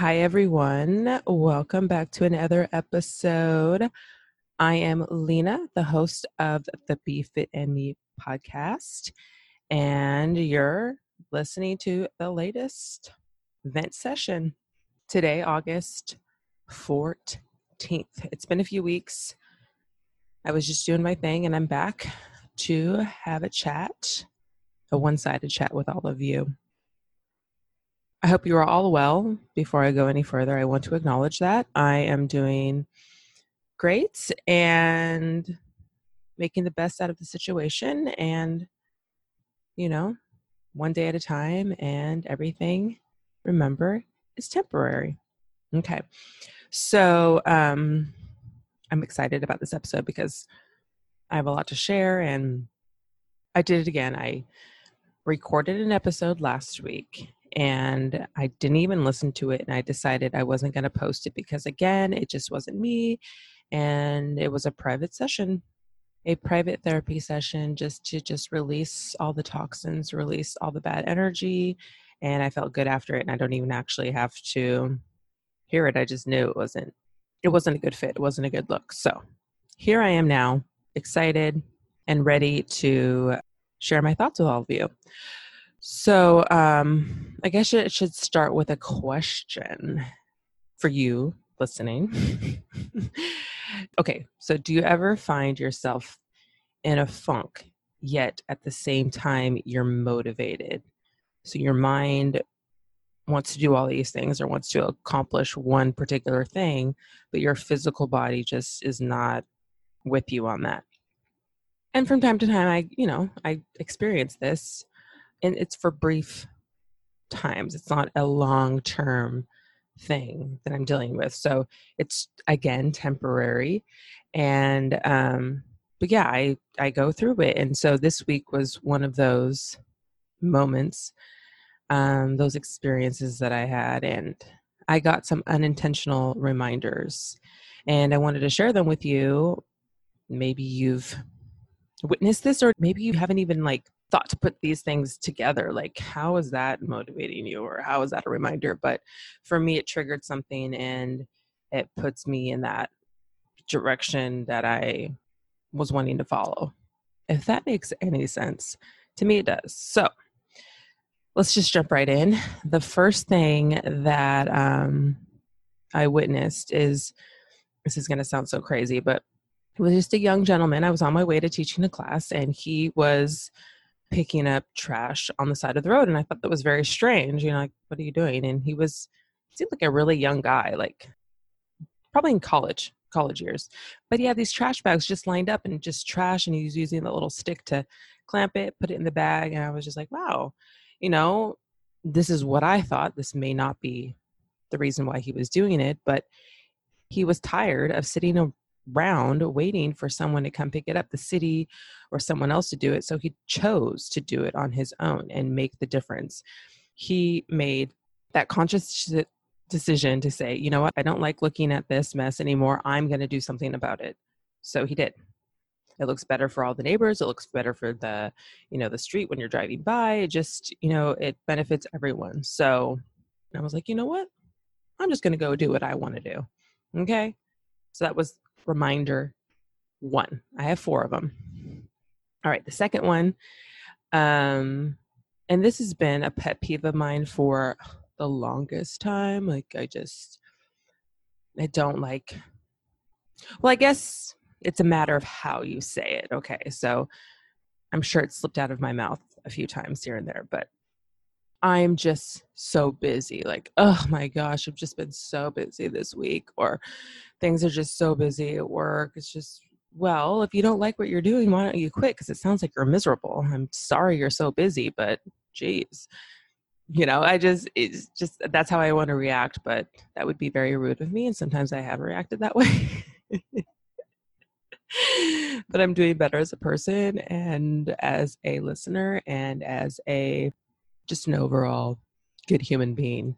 Hi, everyone. Welcome back to another episode. I am Lena, the host of the Be Fit and Me podcast, and you're listening to the latest vent session today, August 14th. It's been a few weeks. I was just doing my thing, and I'm back to have a chat, a one sided chat with all of you. I hope you are all well. Before I go any further, I want to acknowledge that I am doing great and making the best out of the situation and, you know, one day at a time and everything, remember, is temporary. Okay. So, um, I'm excited about this episode because I have a lot to share and I did it again. I recorded an episode last week and I didn't even listen to it and I decided I wasn't going to post it because again, it just wasn't me and it was a private session. A private therapy session just to just release all the toxins, release all the bad energy, and I felt good after it and I don't even actually have to hear it. I just knew it wasn't it wasn't a good fit. It wasn't a good look. So, here I am now, excited and ready to share my thoughts with all of you. So, um, I guess it should start with a question for you listening. okay, so do you ever find yourself in a funk, yet at the same time you're motivated? So, your mind wants to do all these things or wants to accomplish one particular thing, but your physical body just is not with you on that. And from time to time, I, you know, I experience this and it's for brief times. It's not a long term thing that I'm dealing with. So it's again temporary. And um but yeah, I I go through it. And so this week was one of those moments, um, those experiences that I had and I got some unintentional reminders and I wanted to share them with you. Maybe you've witnessed this or maybe you haven't even like thought to put these things together like how is that motivating you or how is that a reminder but for me it triggered something and it puts me in that direction that i was wanting to follow if that makes any sense to me it does so let's just jump right in. The first thing that um, i witnessed is this is going to sound so crazy but it was just a young gentleman. I was on my way to teaching a class and he was picking up trash on the side of the road and i thought that was very strange. You know like what are you doing? And he was seemed like a really young guy like probably in college college years. But he had these trash bags just lined up and just trash and he was using the little stick to clamp it put it in the bag and i was just like wow you know this is what i thought this may not be the reason why he was doing it but he was tired of sitting around waiting for someone to come pick it up, the city or someone else to do it. So he chose to do it on his own and make the difference. He made that conscious decision to say, you know what, I don't like looking at this mess anymore. I'm going to do something about it. So he did. It looks better for all the neighbors. It looks better for the, you know, the street when you're driving by. It just, you know, it benefits everyone. So I was like, you know what? I'm just going to go do what I want to do. Okay. So that was reminder one. I have four of them. All right, the second one, um, and this has been a pet peeve of mine for the longest time. Like, I just, I don't like, well, I guess it's a matter of how you say it. Okay, so I'm sure it slipped out of my mouth a few times here and there, but I'm just so busy. Like, oh my gosh, I've just been so busy this week, or things are just so busy at work. It's just, well, if you don't like what you're doing, why don't you quit? Because it sounds like you're miserable. I'm sorry you're so busy, but geez. You know, I just, it's just, that's how I want to react, but that would be very rude of me. And sometimes I have reacted that way. but I'm doing better as a person and as a listener and as a just an overall good human being.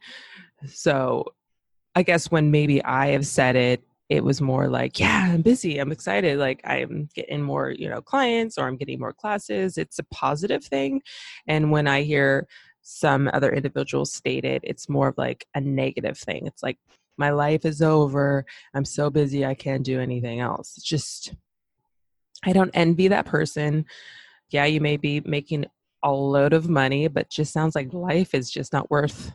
So I guess when maybe I have said it, it was more like, yeah, I'm busy, I'm excited, like I'm getting more, you know, clients or I'm getting more classes. It's a positive thing. And when I hear some other individuals state it, it's more of like a negative thing. It's like, my life is over. I'm so busy, I can't do anything else. It's just, I don't envy that person. Yeah, you may be making a load of money, but just sounds like life is just not worth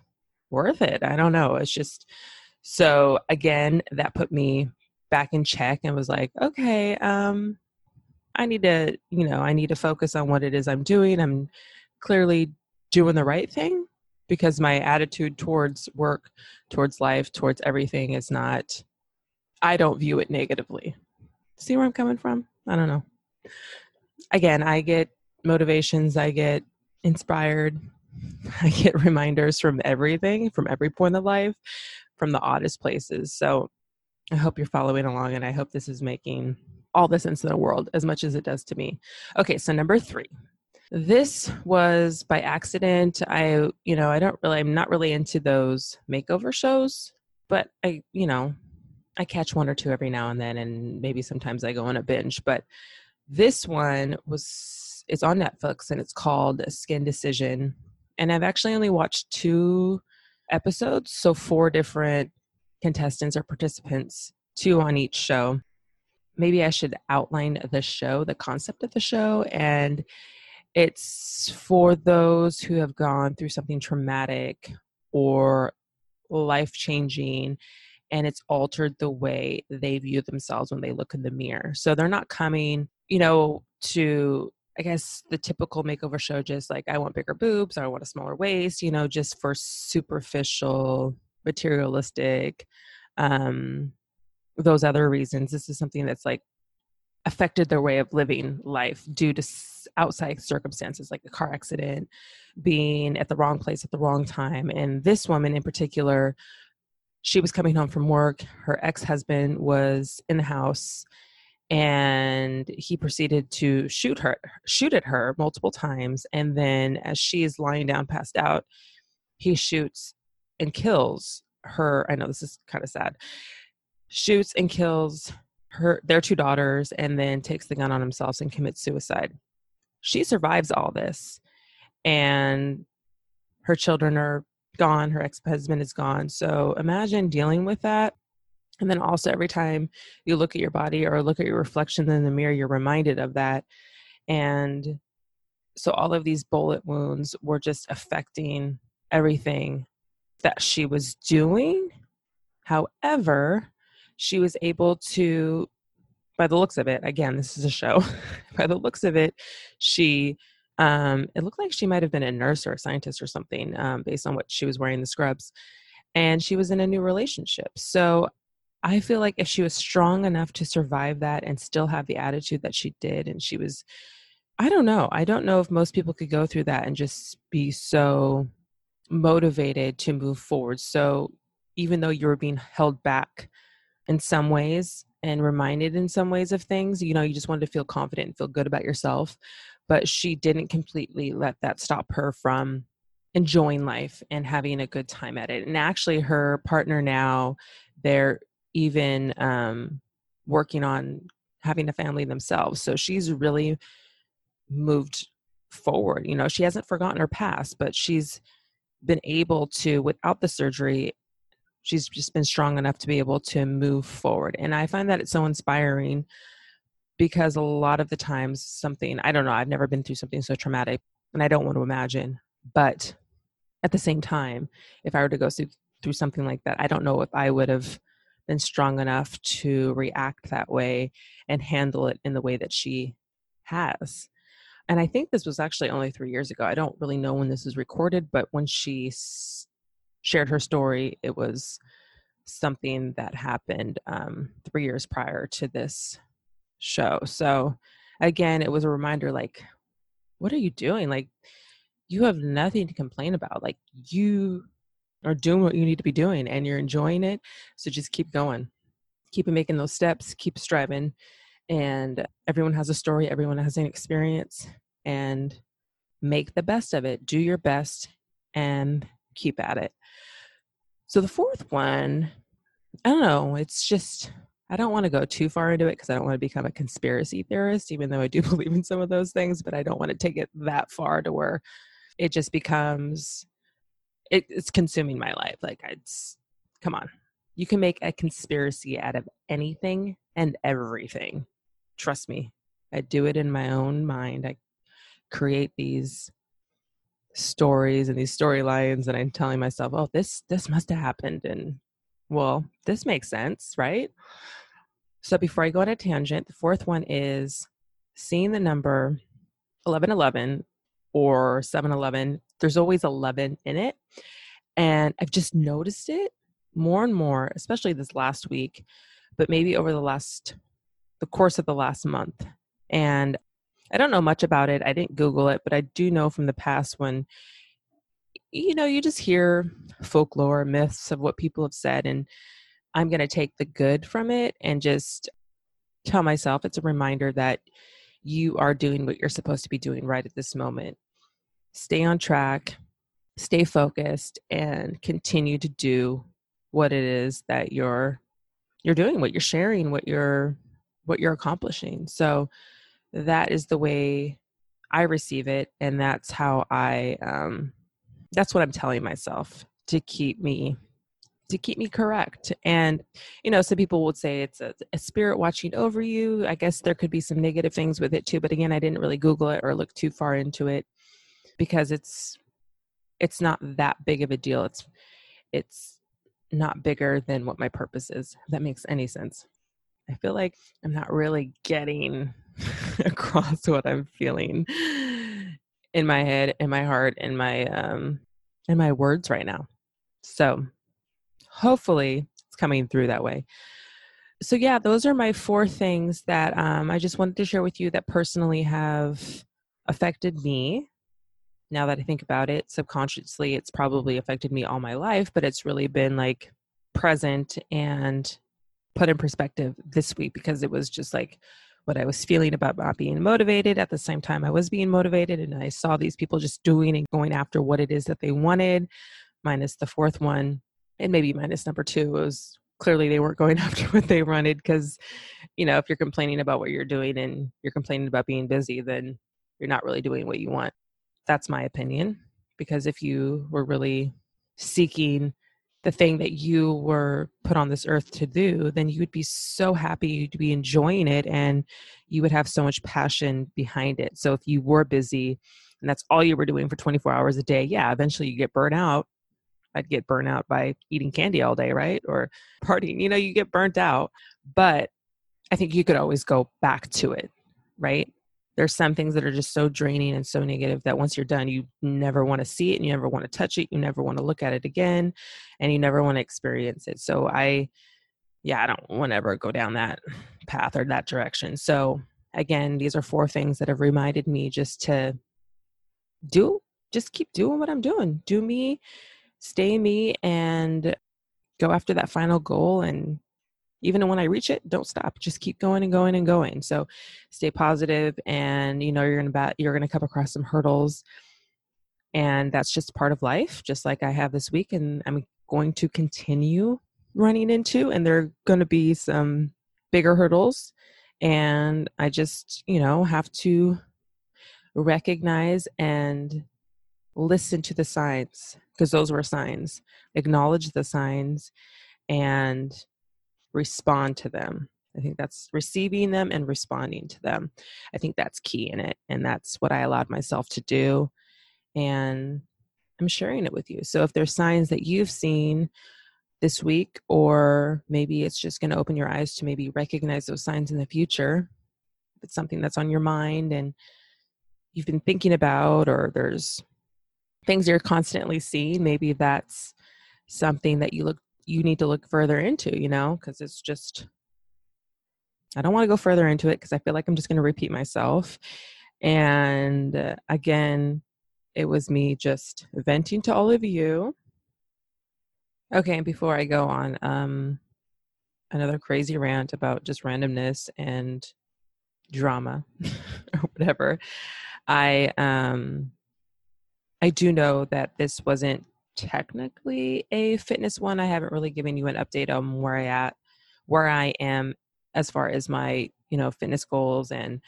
worth it. I don't know. It's just so again, that put me back in check and was like, okay, um, I need to, you know, I need to focus on what it is I'm doing. I'm clearly doing the right thing because my attitude towards work, towards life, towards everything is not, I don't view it negatively. See where I'm coming from? I don't know. Again, I get motivations, I get inspired, I get reminders from everything, from every point of life, from the oddest places. So I hope you're following along and I hope this is making all the sense in the world as much as it does to me. Okay, so number three. This was by accident. I, you know, I don't really, I'm not really into those makeover shows, but I, you know, I catch one or two every now and then, and maybe sometimes I go on a binge. But this one was, it's on Netflix and it's called Skin Decision. And I've actually only watched two episodes, so four different contestants or participants, two on each show. Maybe I should outline the show, the concept of the show, and it's for those who have gone through something traumatic or life changing and it's altered the way they view themselves when they look in the mirror. So they're not coming, you know, to I guess the typical makeover show just like I want bigger boobs I want a smaller waist, you know, just for superficial, materialistic um those other reasons. This is something that's like affected their way of living life due to outside circumstances like a car accident, being at the wrong place at the wrong time. And this woman in particular, she was coming home from work. Her ex husband was in the house and he proceeded to shoot her shoot at her multiple times and then as she is lying down passed out he shoots and kills her i know this is kind of sad shoots and kills her their two daughters and then takes the gun on himself and commits suicide. She survives all this and her children are gone, her ex-husband is gone. So imagine dealing with that. And then also every time you look at your body or look at your reflection in the mirror, you're reminded of that. And so all of these bullet wounds were just affecting everything that she was doing. However, she was able to by the looks of it again this is a show by the looks of it she um, it looked like she might have been a nurse or a scientist or something um, based on what she was wearing the scrubs and she was in a new relationship. So i feel like if she was strong enough to survive that and still have the attitude that she did and she was i don't know. I don't know if most people could go through that and just be so motivated to move forward. So even though you were being held back in some ways and reminded in some ways of things. You know, you just wanted to feel confident and feel good about yourself. But she didn't completely let that stop her from enjoying life and having a good time at it. And actually, her partner now, they're even um, working on having a family themselves. So she's really moved forward. You know, she hasn't forgotten her past, but she's been able to, without the surgery, she's just been strong enough to be able to move forward. And I find that it's so inspiring because a lot of the times something, I don't know, I've never been through something so traumatic and I don't want to imagine. But at the same time, if I were to go through, through something like that, I don't know if I would have been strong enough to react that way and handle it in the way that she has. And I think this was actually only three years ago. I don't really know when this was recorded, but when she shared her story, it was something that happened um, three years prior to this show. So again, it was a reminder like, what are you doing? Like, you have nothing to complain about. Like, you are doing what you need to be doing and you're enjoying it. So just keep going, keep making those steps, keep striving. And everyone has a story, everyone has an experience, and make the best of it. Do your best and keep at it. So the fourth one I don't know. It's just I don't want to go too far into it because I don't want to become a conspiracy theorist, even though I do believe in some of those things, but I don't want to take it that far to where it just becomes it, it's consuming my life. Like it's come on. You can make a conspiracy out of anything and everything. Trust me. I do it in my own mind. I create these stories and these storylines and I'm telling myself, "Oh, this this must have happened." And well, this makes sense, right? So before I go on a tangent, the fourth one is seeing the number 1111 or 711. There's always 11 in it. And I've just noticed it more and more, especially this last week, but maybe over the last, the course of the last month. And I don't know much about it. I didn't Google it, but I do know from the past when, you know, you just hear folklore, myths of what people have said. And I'm going to take the good from it and just tell myself it's a reminder that you are doing what you're supposed to be doing right at this moment. Stay on track, stay focused, and continue to do what it is that you're you're doing, what you're sharing, what you're what you're accomplishing. So that is the way I receive it, and that's how I um, that's what I'm telling myself to keep me to keep me correct. And, you know, some people would say it's a, a, spirit watching over you. I guess there could be some negative things with it too. But again, I didn't really Google it or look too far into it because it's it's not that big of a deal. It's it's not bigger than what my purpose is. If that makes any sense. I feel like I'm not really getting across what I'm feeling in my head, in my heart, in my um in my words right now. So hopefully it's coming through that way so yeah those are my four things that um, i just wanted to share with you that personally have affected me now that i think about it subconsciously it's probably affected me all my life but it's really been like present and put in perspective this week because it was just like what i was feeling about not being motivated at the same time i was being motivated and i saw these people just doing and going after what it is that they wanted minus the fourth one and maybe minus number two was clearly they weren't going after what they wanted because you know if you're complaining about what you're doing and you're complaining about being busy then you're not really doing what you want. That's my opinion because if you were really seeking the thing that you were put on this earth to do then you would be so happy you'd be enjoying it and you would have so much passion behind it so if you were busy and that's all you were doing for 24 hours a day yeah eventually you get burnt out I'd get burnt out by eating candy all day, right? Or partying. You know, you get burnt out. But I think you could always go back to it, right? There's some things that are just so draining and so negative that once you're done, you never want to see it and you never want to touch it. You never want to look at it again and you never want to experience it. So I, yeah, I don't want to ever go down that path or that direction. So again, these are four things that have reminded me just to do, just keep doing what I'm doing. Do me, stay me and go after that final goal and even when I reach it, don't stop. Just keep going and going and going. So stay positive and you know you're gonna bat you're gonna come across some hurdles. And that's just part of life, just like I have this week and I'm going to continue running into and there are gonna be some bigger hurdles. And I just, you know, have to recognize and listen to the signs because those were signs acknowledge the signs and respond to them. I think that's receiving them and responding to them. I think that's key in it and that's what i allowed myself to do and i'm sharing it with you. So if there's signs that you've seen this week or maybe it's just going to open your eyes to maybe recognize those signs in the future if it's something that's on your mind and you've been thinking about or there's things you're constantly seeing maybe that's something that you look you need to look further into you know because it's just i don't want to go further into it because i feel like i'm just going to repeat myself. And uh, again it was me just venting to all of you. Okay and before i go on um another crazy rant about just randomness and drama or whatever i um I do know that this wasn't technically a fitness one. I haven't really given you an update on where I at, where I am as far as my you know fitness goals and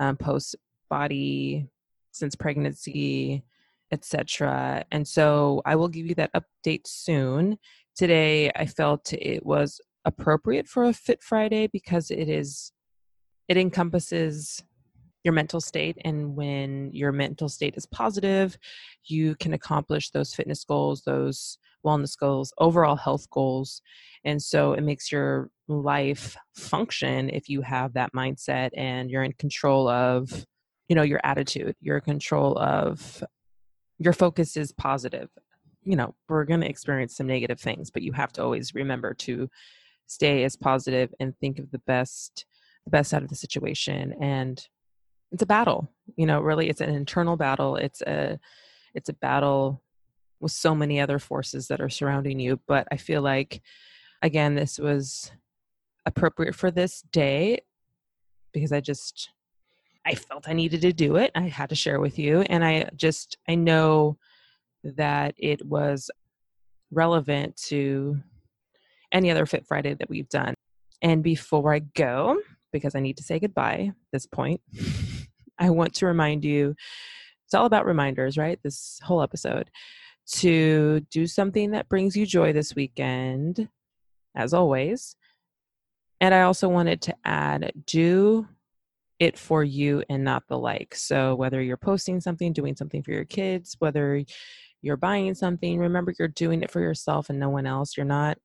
um, post body since pregnancy, etc. And so I will give you that update soon. Today, I felt it was appropriate for a Fit Friday because it is it encompasses your mental state and when your mental state is positive you can accomplish those fitness goals those wellness goals overall health goals and so it makes your life function if you have that mindset and you're in control of you know your attitude you're in control of your focus is positive. You know we're going to experience some negative things but you have to always remember to stay as positive and think of the best the best out of the situation and it's a battle you know really it's an internal battle it's a it's a battle with so many other forces that are surrounding you but i feel like again this was appropriate for this day because i just i felt i needed to do it i had to share with you and i just i know that it was relevant to any other fit friday that we've done. And before i go because i need to say goodbye at this point I want to remind you it's all about reminders, right? This whole episode to do something that brings you joy this weekend, as always. And I also wanted to add do it for you and not the like. So, whether you're posting something, doing something for your kids, whether you're buying something, remember you're doing it for yourself and no one else. You're not.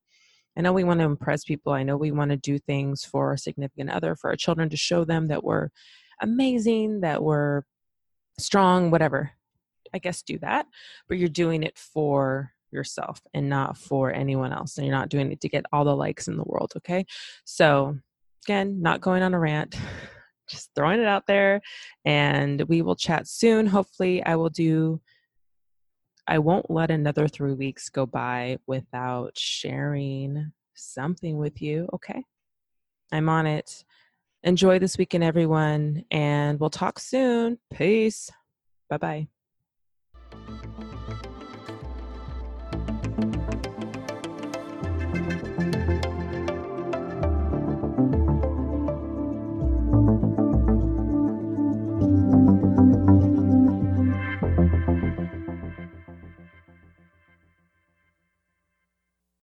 I know we want to impress people. I know we want to do things for our significant other, for our children to show them that we're amazing, that were strong, whatever. I guess do that, but you're doing it for yourself and not for anyone else. And you're not doing it to get all the likes in the world, okay? So, again, not going on a rant, just throwing it out there. And we will chat soon. Hopefully, I will do. I won't let another three weeks go by without sharing something with you, okay? I'm on it. Enjoy this weekend, everyone, and we'll talk soon. Peace. Bye bye.